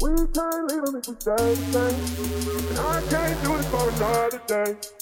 we can't leave stay the same. And I can't do this for another day.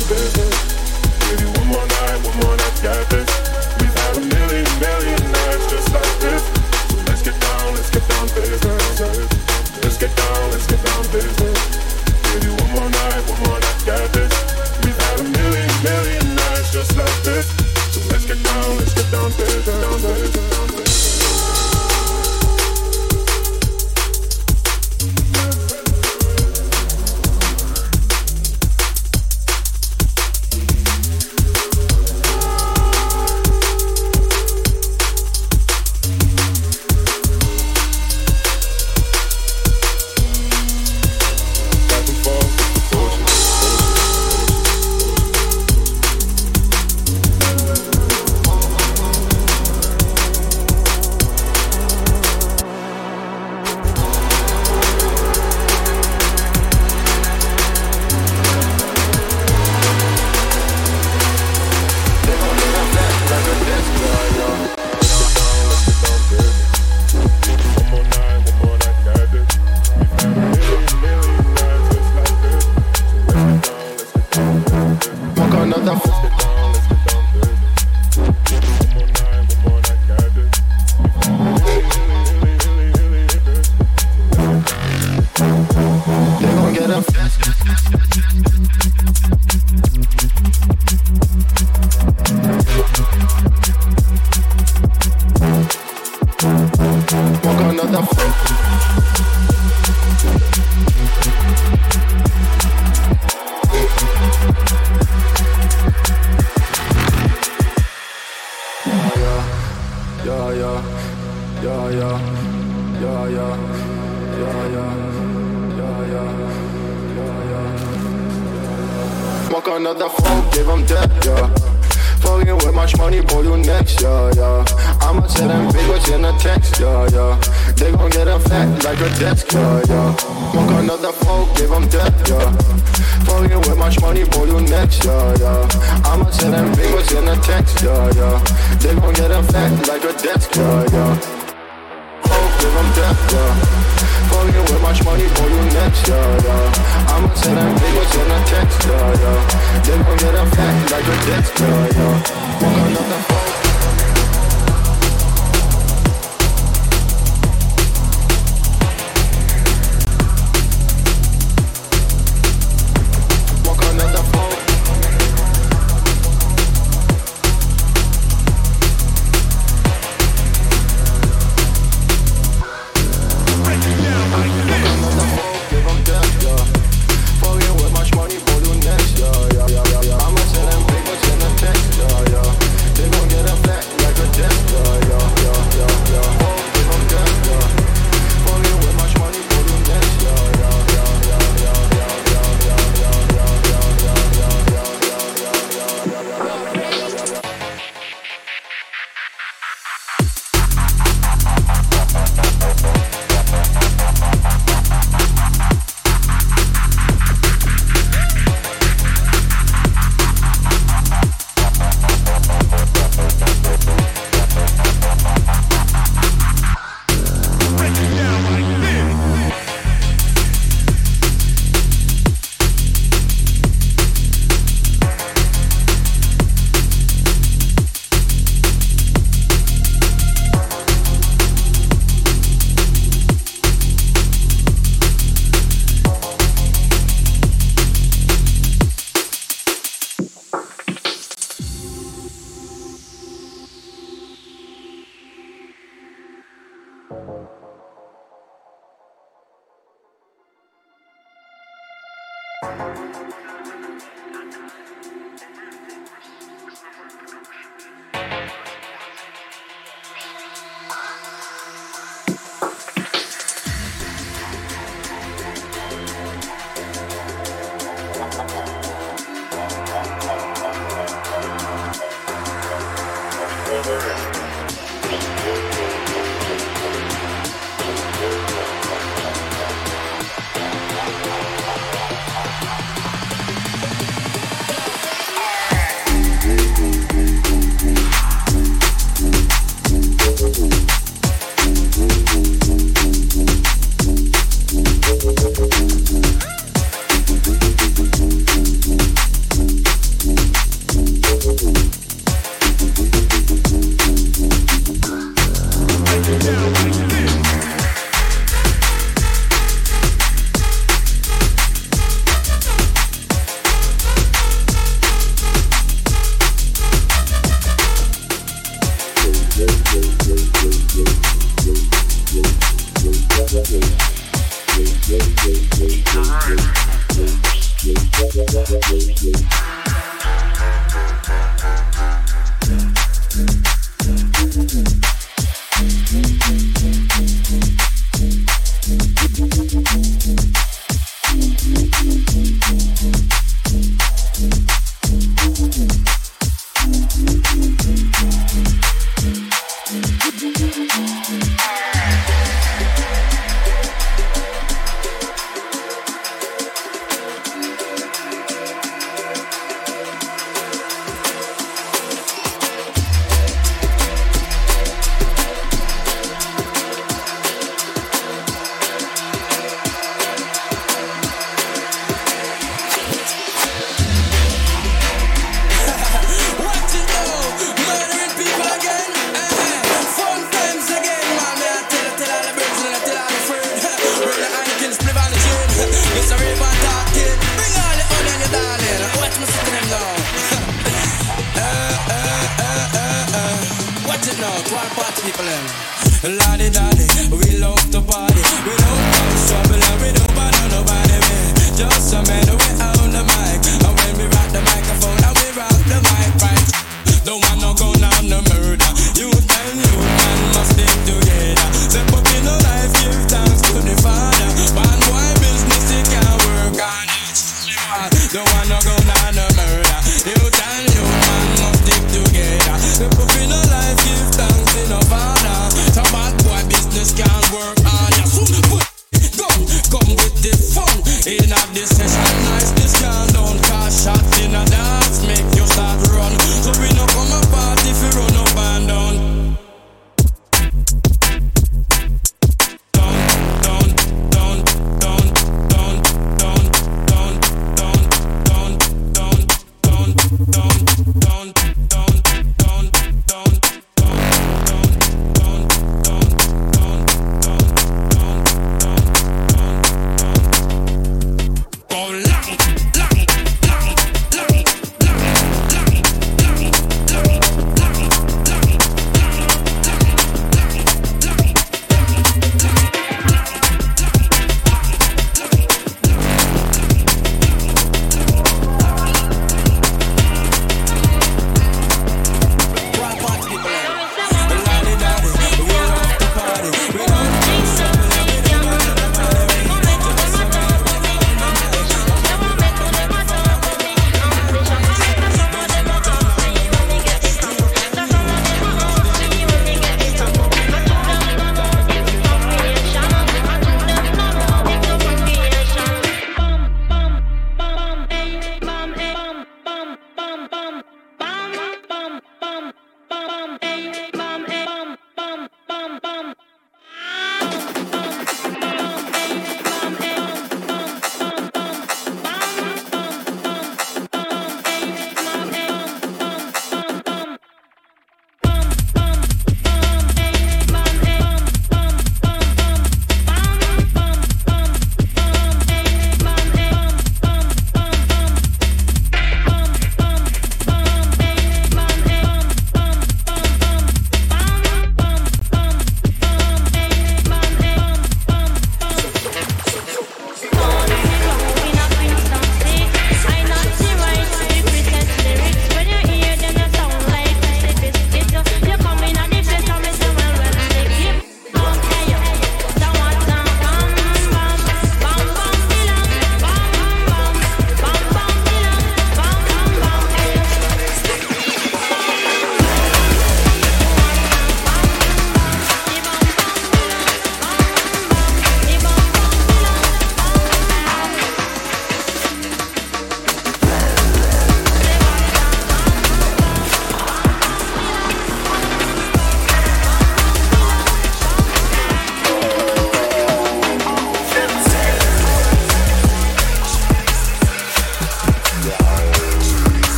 baby like a destroyer. One another.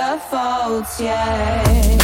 The faults, that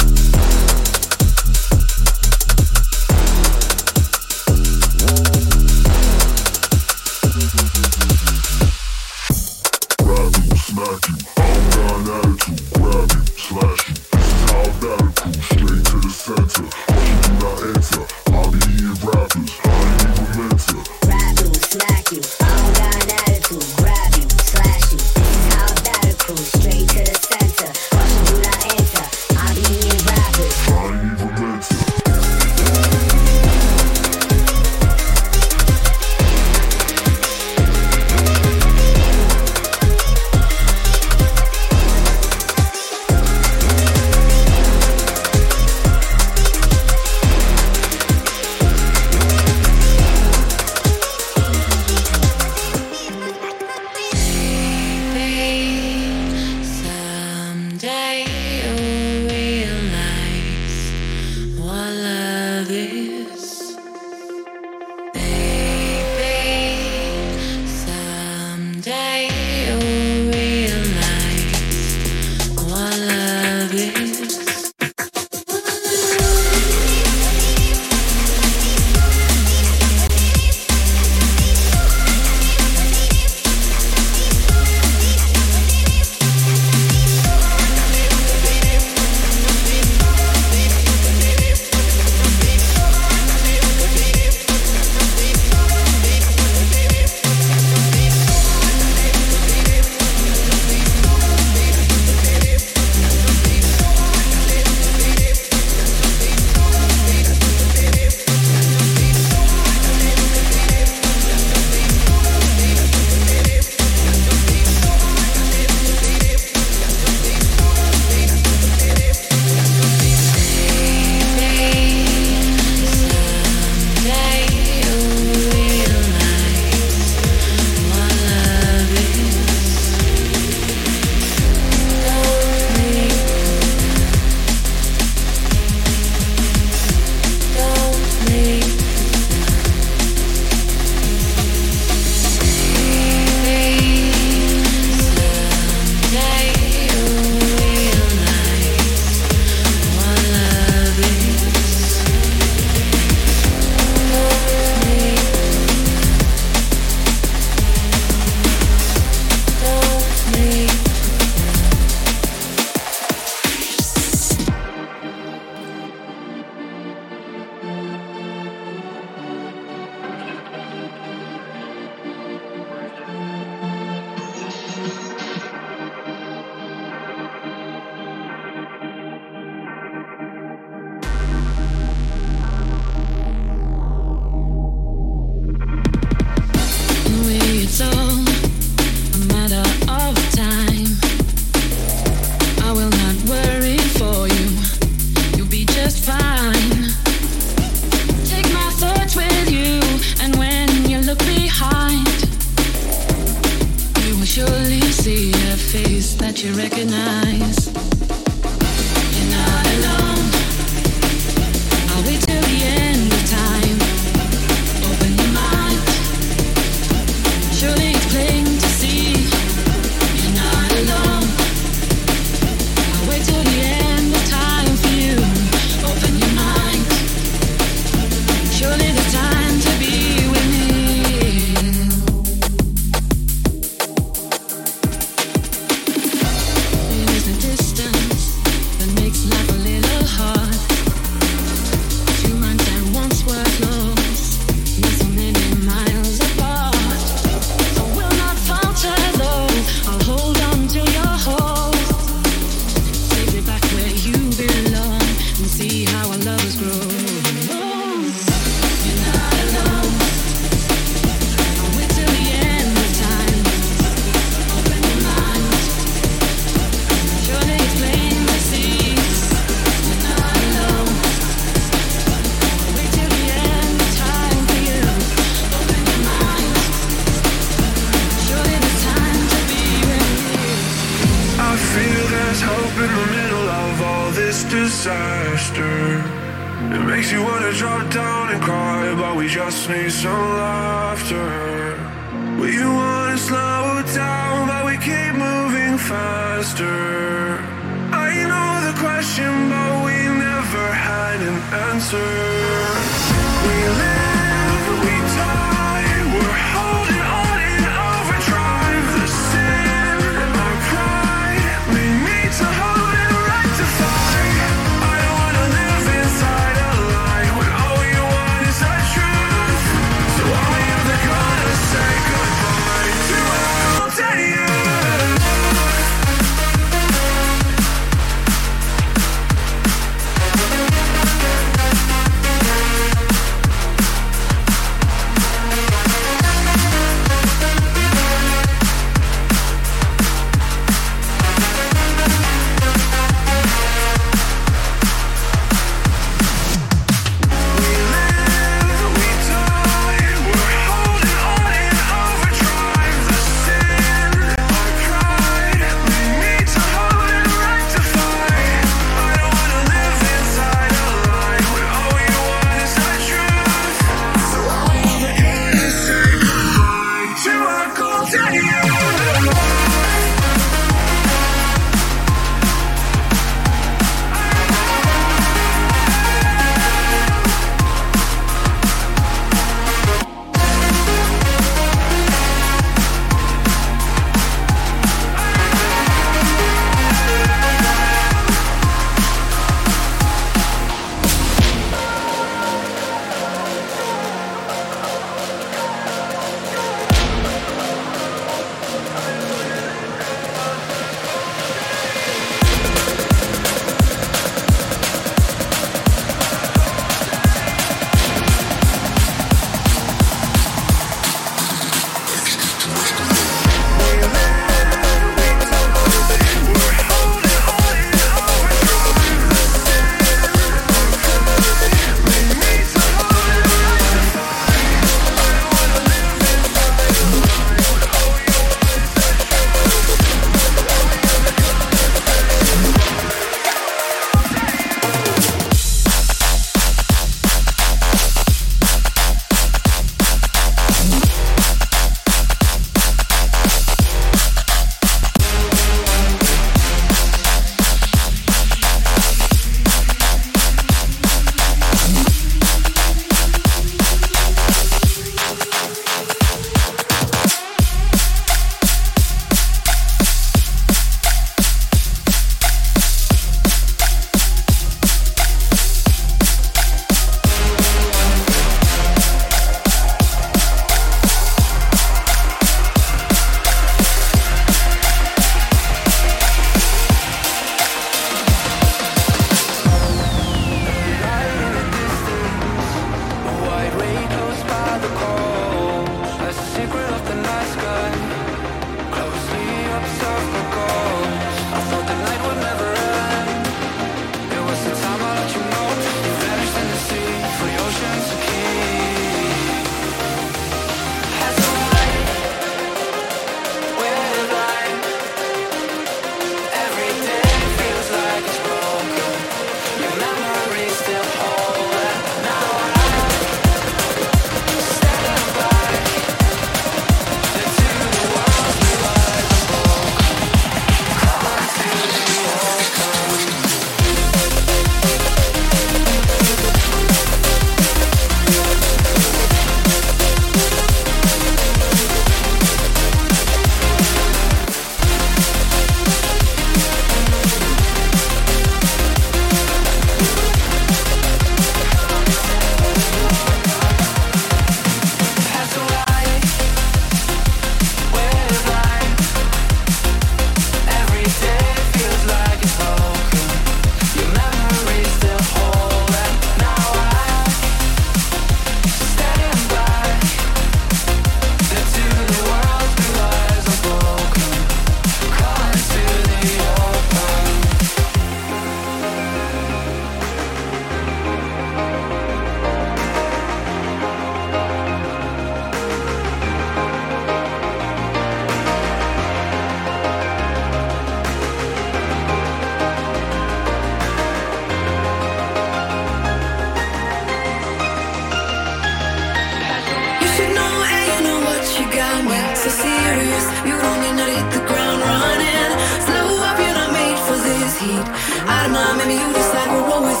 not, maybe you decide we're roll